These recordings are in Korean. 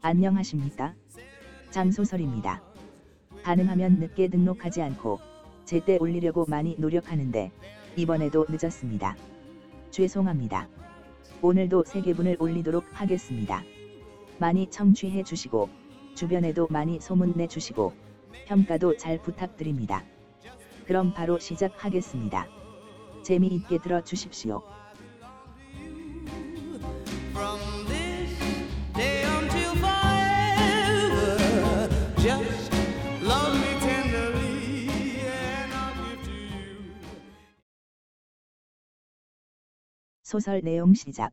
안녕하십니까? 장소설입니다. 가능하면 늦게 등록하지 않고 제때 올리려고 많이 노력하는데 이번에도 늦었습니다. 죄송합니다. 오늘도 세 개분을 올리도록 하겠습니다. 많이 청취해 주시고 주변에도 많이 소문내 주시고 평가도 잘 부탁드립니다. 그럼 바로 시작하겠습니다. 재미있게 들어 주십시오. 소설 내용 시작.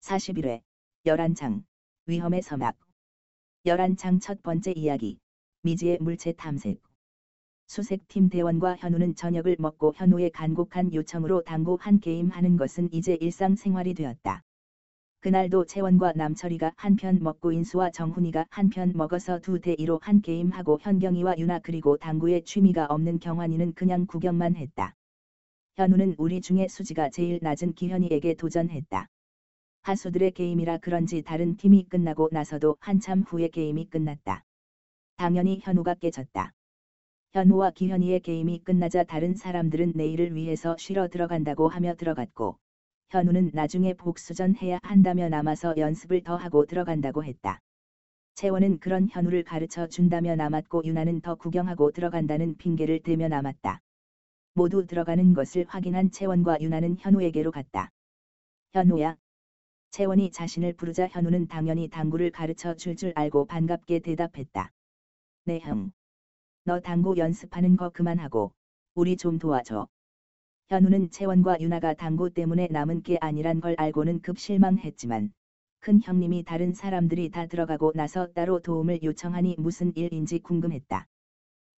41회, 11장, 위험의 서막. 11장 첫 번째 이야기, 미지의 물체 탐색. 수색팀 대원과 현우는 저녁을 먹고 현우의 간곡한 요청으로 당구 한 게임 하는 것은 이제 일상생활이 되었다. 그날도 채원과 남철이가 한 편 먹고 인수와 정훈이가 한 편 먹어서 두대 2로 한 게임 하고 현경이와 유나 그리고 당구에 취미가 없는 경환이는 그냥 구경만 했다. 현우는 우리 중에 수지가 제일 낮은 기현이에게 도전했다. 하수들의 게임이라 그런지 다른 팀이 끝나고 나서도 한참 후에 게임이 끝났다. 당연히 현우가 깨졌다. 현우와 기현이의 게임이 끝나자 다른 사람들은 내일을 위해서 쉬러 들어간다고 하며 들어갔고, 현우는 나중에 복수전 해야 한다며 남아서 연습을 더 하고 들어간다고 했다. 채원은 그런 현우를 가르쳐 준다며 남았고 유나는 더 구경하고 들어간다는 핑계를 대며 남았다. 모두 들어가는 것을 확인한 채원과 유나는 현우에게로 갔다. 현우야. 채원이 자신을 부르자 현우는 당연히 당구를 가르쳐 줄 줄 알고 반갑게 대답했다. 네 형. 너 당구 연습하는 거 그만하고 우리 좀 도와줘. 현우는 채원과 유나가 당구 때문에 남은 게 아니란 걸 알고는 급 실망했지만 큰 형님이 다른 사람들이 다 들어가고 나서 따로 도움을 요청하니 무슨 일인지 궁금했다.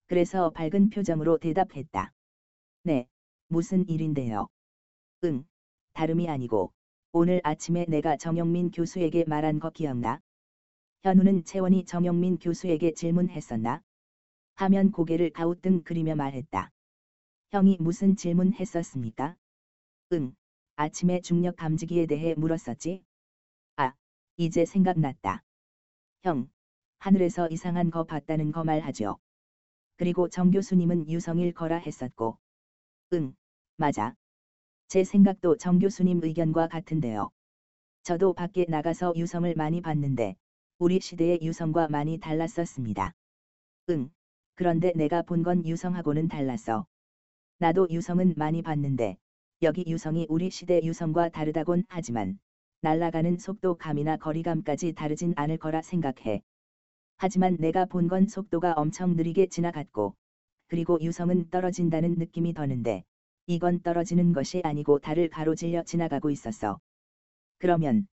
그래서 밝은 표정으로 대답했다. 네, 무슨 일인데요? 응, 다름이 아니고 오늘 아침에 내가 정영민 교수에게 말한 거 기억나? 현우는 채원이 정영민 교수에게 질문했었나? 하면 고개를 가우뚱 그리며 말했다. 형이 무슨 질문 했었습니까? 응, 아침에 중력 감지기에 대해 물었었지? 아, 이제 생각났다. 형, 하늘에서 이상한 거 봤다는 거 말하죠. 그리고 정 교수님은 유성일 거라 했었고. 응, 맞아. 제 생각도 정 교수님 의견과 같은데요. 저도 밖에 나가서 유성을 많이 봤는데, 우리 시대의 유성과 많이 달랐었습니다. 응, 그런데 내가 본 건 유성하고는 달랐어. 나도 유성은 많이 봤는데, 여기 유성이 우리 시대 유성과 다르다곤 하지만, 날아가는 속도감이나 거리감까지 다르진 않을 거라 생각해. 하지만 내가 본 건 속도가 엄청 느리게 지나갔고, 그리고 유성은 떨어진다는 느낌이 드는데, 이건 떨어지는 것이 아니고 달을 가로질려 지나가고 있었어. 그러면,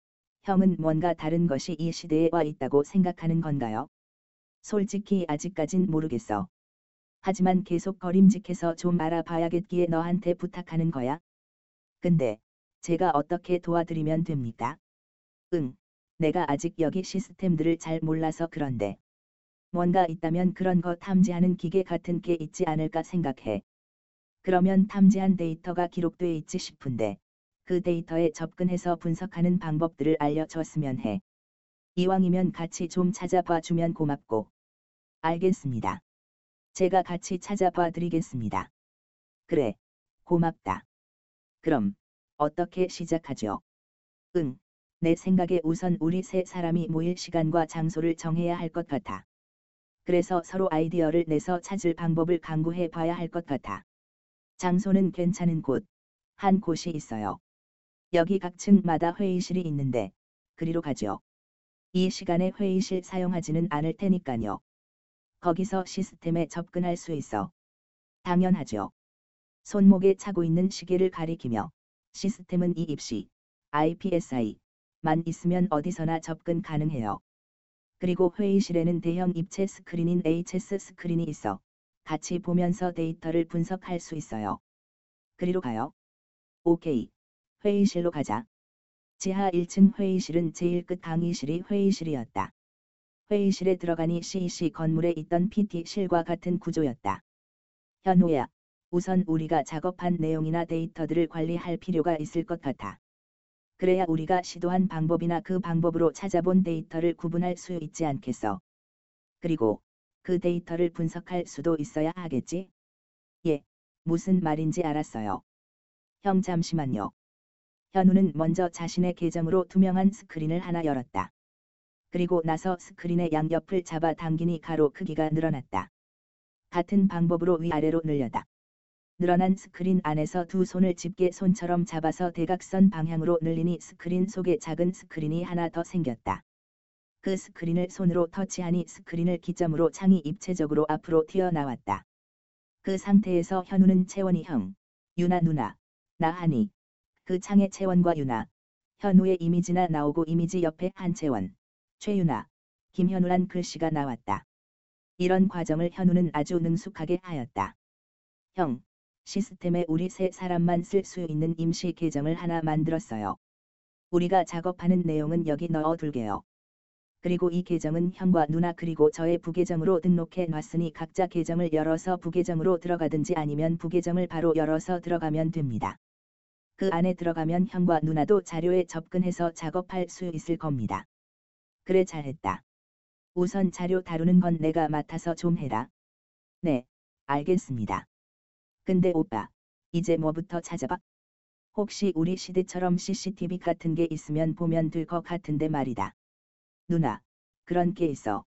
형은 뭔가 다른 것이 이 시대에 와 있다고 생각하는 건가요? 솔직히 아직까진 모르겠어. 하지만 계속 거림직해서 좀 알아봐야겠기에 너한테 부탁하는 거야. 근데, 제가 어떻게 도와드리면 됩니까? 응, 내가 아직 여기 시스템들을 잘 몰라서 그런데. 뭔가 있다면 그런 거 탐지하는 기계 같은 게 있지 않을까 생각해. 그러면 탐지한 데이터가 기록돼 있지 싶은데, 그 데이터에 접근해서 분석하는 방법들을 알려줬으면 해. 이왕이면 같이 좀 찾아봐 주면 고맙고. 알겠습니다. 제가 같이 찾아봐 드리겠습니다. 그래, 고맙다. 그럼, 어떻게 시작하죠? 응, 내 생각에 우선 우리 세 사람이 모일 시간과 장소를 정해야 할 것 같아. 그래서 서로 아이디어를 내서 찾을 방법을 강구해 봐야 할 것 같아. 장소는 괜찮은 곳, 한 곳이 있어요. 여기 각 층마다 회의실이 있는데, 그리로 가죠. 이 시간에 회의실 사용하지는 않을 테니까요. 거기서 시스템에 접근할 수 있어. 당연하죠. 손목에 차고 있는 시계를 가리키며, 시스템은 이 입시, IPSI, 만 있으면 어디서나 접근 가능해요. 그리고 회의실에는 대형 입체 스크린인 HS 스크린이 있어 같이 보면서 데이터를 분석할 수 있어요. 그리로 가요. 오케이. 회의실로 가자. 지하 1층 회의실은 제일 끝 강의실이 회의실이었다. 회의실에 들어가니 CEC 건물에 있던 PT실과 같은 구조였다. 현우야, 우선 우리가 작업한 내용이나 데이터들을 관리할 필요가 있을 것 같아. 그래야 우리가 시도한 방법이나 그 방법으로 찾아본 데이터를 구분할 수 있지 않겠어. 그리고 그 데이터를 분석할 수도 있어야 하겠지? 예, 무슨 말인지 알았어요. 형 잠시만요. 현우는 먼저 자신의 계정으로 투명한 스크린을 하나 열었다. 그리고 나서 스크린의 양옆을 잡아 당기니 가로 크기가 늘어났다. 같은 방법으로 위아래로 늘렸다. 늘어난 스크린 안에서 두 손을 집게 손처럼 잡아서 대각선 방향으로 늘리니 스크린 속에 작은 스크린이 하나 더 생겼다. 그 스크린을 손으로 터치하니 스크린을 기점으로 창이 입체적으로 앞으로 튀어나왔다. 그 상태에서 현우는 채원이 형, 유나 누나, 나하니, 그 창에 채원과 유나, 현우의 이미지나 나오고 이미지 옆에 한채원, 최유나, 김현우란 글씨가 나왔다. 이런 과정을 현우는 아주 능숙하게 하였다. 형, 시스템에 우리 세 사람만 쓸 수 있는 임시 계정을 하나 만들었어요. 우리가 작업하는 내용은 여기 넣어둘게요. 그리고 이 계정은 형과 누나 그리고 저의 부계정으로 등록해 놨으니 각자 계정을 열어서 부계정으로 들어가든지 아니면 부계정을 바로 열어서 들어가면 됩니다. 그 안에 들어가면 형과 누나도 자료에 접근해서 작업할 수 있을 겁니다. 그래 잘했다. 우선 자료 다루는 건 내가 맡아서 좀 해라. 네, 알겠습니다. 근데 오빠, 이제 뭐부터 찾아봐? 혹시 우리 시대처럼 CCTV 같은 게 있으면 보면 될 것 같은데 말이다. 누나, 그런 게 있어.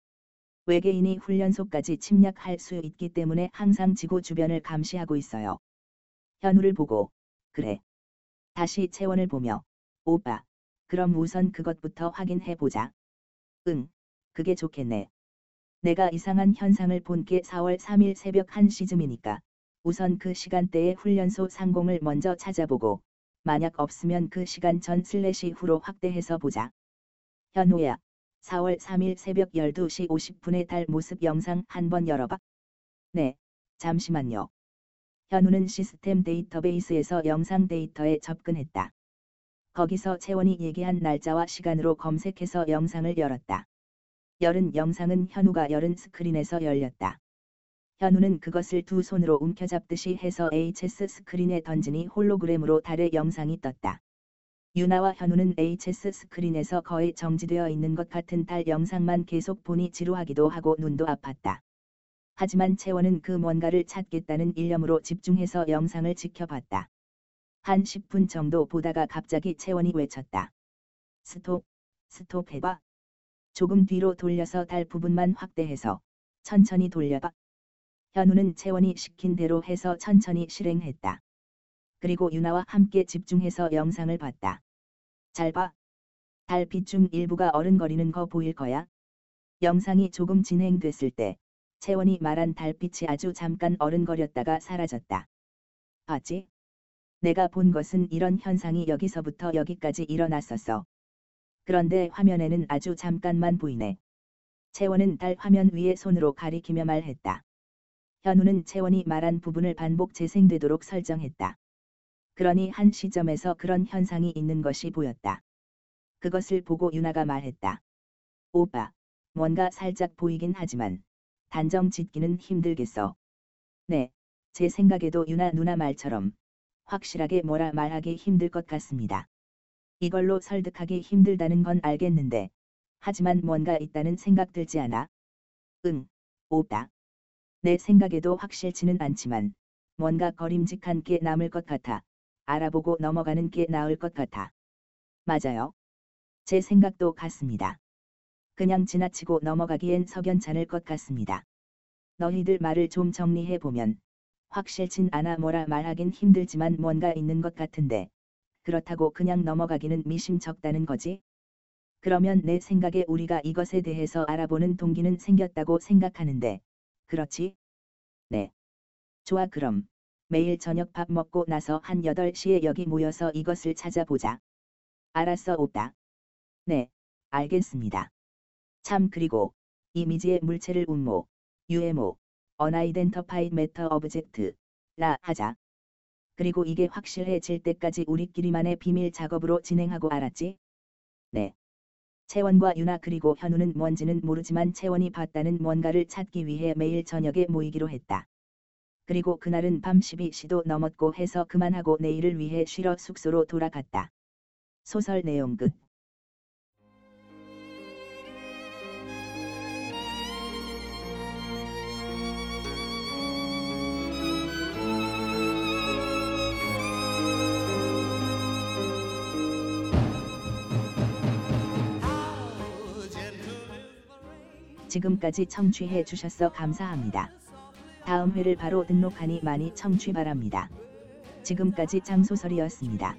외계인이 훈련소까지 침략할 수 있기 때문에 항상 지구 주변을 감시하고 있어요. 현우를 보고, 그래. 다시 채원을 보며, 오빠, 그럼 우선 그것부터 확인해 보자. 응, 그게 좋겠네. 내가 이상한 현상을 본 게 4월 3일 새벽 1시쯤이니까 우선 그 시간대에 훈련소 상공을 먼저 찾아보고 만약 없으면 그 시간 전 슬래시 후로 확대해서 보자. 현우야, 4월 3일 새벽 12시 50분에 달 모습 영상 한번 열어봐. 네, 잠시만요. 현우는 시스템 데이터베이스에서 영상 데이터에 접근했다. 거기서 채원이 얘기한 날짜와 시간으로 검색해서 영상을 열었다. 열은 영상은 현우가 열은 스크린에서 열렸다. 현우는 그것을 두 손으로 움켜잡듯이 해서 HS 스크린에 던지니 홀로그램으로 달의 영상이 떴다. 유나와 현우는 HS 스크린에서 거의 정지되어 있는 것 같은 달 영상만 계속 보니 지루하기도 하고 눈도 아팠다. 하지만 채원은 그 뭔가를 찾겠다는 일념으로 집중해서 영상을 지켜봤다. 한 10분 정도 보다가 갑자기 채원이 외쳤다. 스톱, 스톱 해봐. 조금 뒤로 돌려서 달 부분만 확대해서 천천히 돌려봐. 현우는 채원이 시킨 대로 해서 천천히 실행했다. 그리고 유나와 함께 집중해서 영상을 봤다. 잘 봐. 달빛 중 일부가 어른거리는 거 보일 거야. 영상이 조금 진행됐을 때 채원이 말한 달빛이 아주 잠깐 어른거렸다가 사라졌다. 봤지? 내가 본 것은 이런 현상이 여기서부터 여기까지 일어났었어. 그런데 화면에는 아주 잠깐만 보이네. 채원은 달 화면 위에 손으로 가리키며 말했다. 현우는 채원이 말한 부분을 반복 재생되도록 설정했다. 그러니 한 시점에서 그런 현상이 있는 것이 보였다. 그것을 보고 유나가 말했다. 오빠, 뭔가 살짝 보이긴 하지만 단정 짓기는 힘들겠어. 네, 제 생각에도 유나 누나 말처럼 확실하게 뭐라 말하기 힘들 것 같습니다. 이걸로 설득하기 힘들다는 건 알겠는데, 하지만 뭔가 있다는 생각 들지 않아? 응, 오빠. 내 생각에도 확실치는 않지만, 뭔가 거림직한 게 남을 것 같아. 알아보고 넘어가는 게 나을 것 같아. 맞아요. 제 생각도 같습니다. 그냥 지나치고 넘어가기엔 석연찮을 것 같습니다. 너희들 말을 좀 정리해 보면 확실진 않아 뭐라 말하긴 힘들지만 뭔가 있는 것 같은데 그렇다고 그냥 넘어가기는 미심쩍다는 거지. 그러면 내 생각에 우리가 이것에 대해서 알아보는 동기는 생겼다고 생각하는데 그렇지? 네. 좋아 그럼 매일 저녁 밥 먹고 나서 한 8시에 여기 모여서 이것을 찾아보자. 알았어 오빠. 네, 알겠습니다. 참 그리고 이미지의 물체를 운모, UMO, Unidentified Matter Object, 라 하자. 그리고 이게 확실해질 때까지 우리끼리만의 비밀 작업으로 진행하고 알았지? 네. 채원과 유나 그리고 현우는 뭔지는 모르지만 채원이 봤다는 뭔가를 찾기 위해 매일 저녁에 모이기로 했다. 그리고 그날은 밤 12시도 넘었고 해서 그만하고 내일을 위해 쉬러 숙소로 돌아갔다. 소설 내용 끝. 지금까지 청취해 주셔서 감사합니다. 다음 회를 바로 등록하니 많이 청취 바랍니다. 지금까지 장소설이었습니다.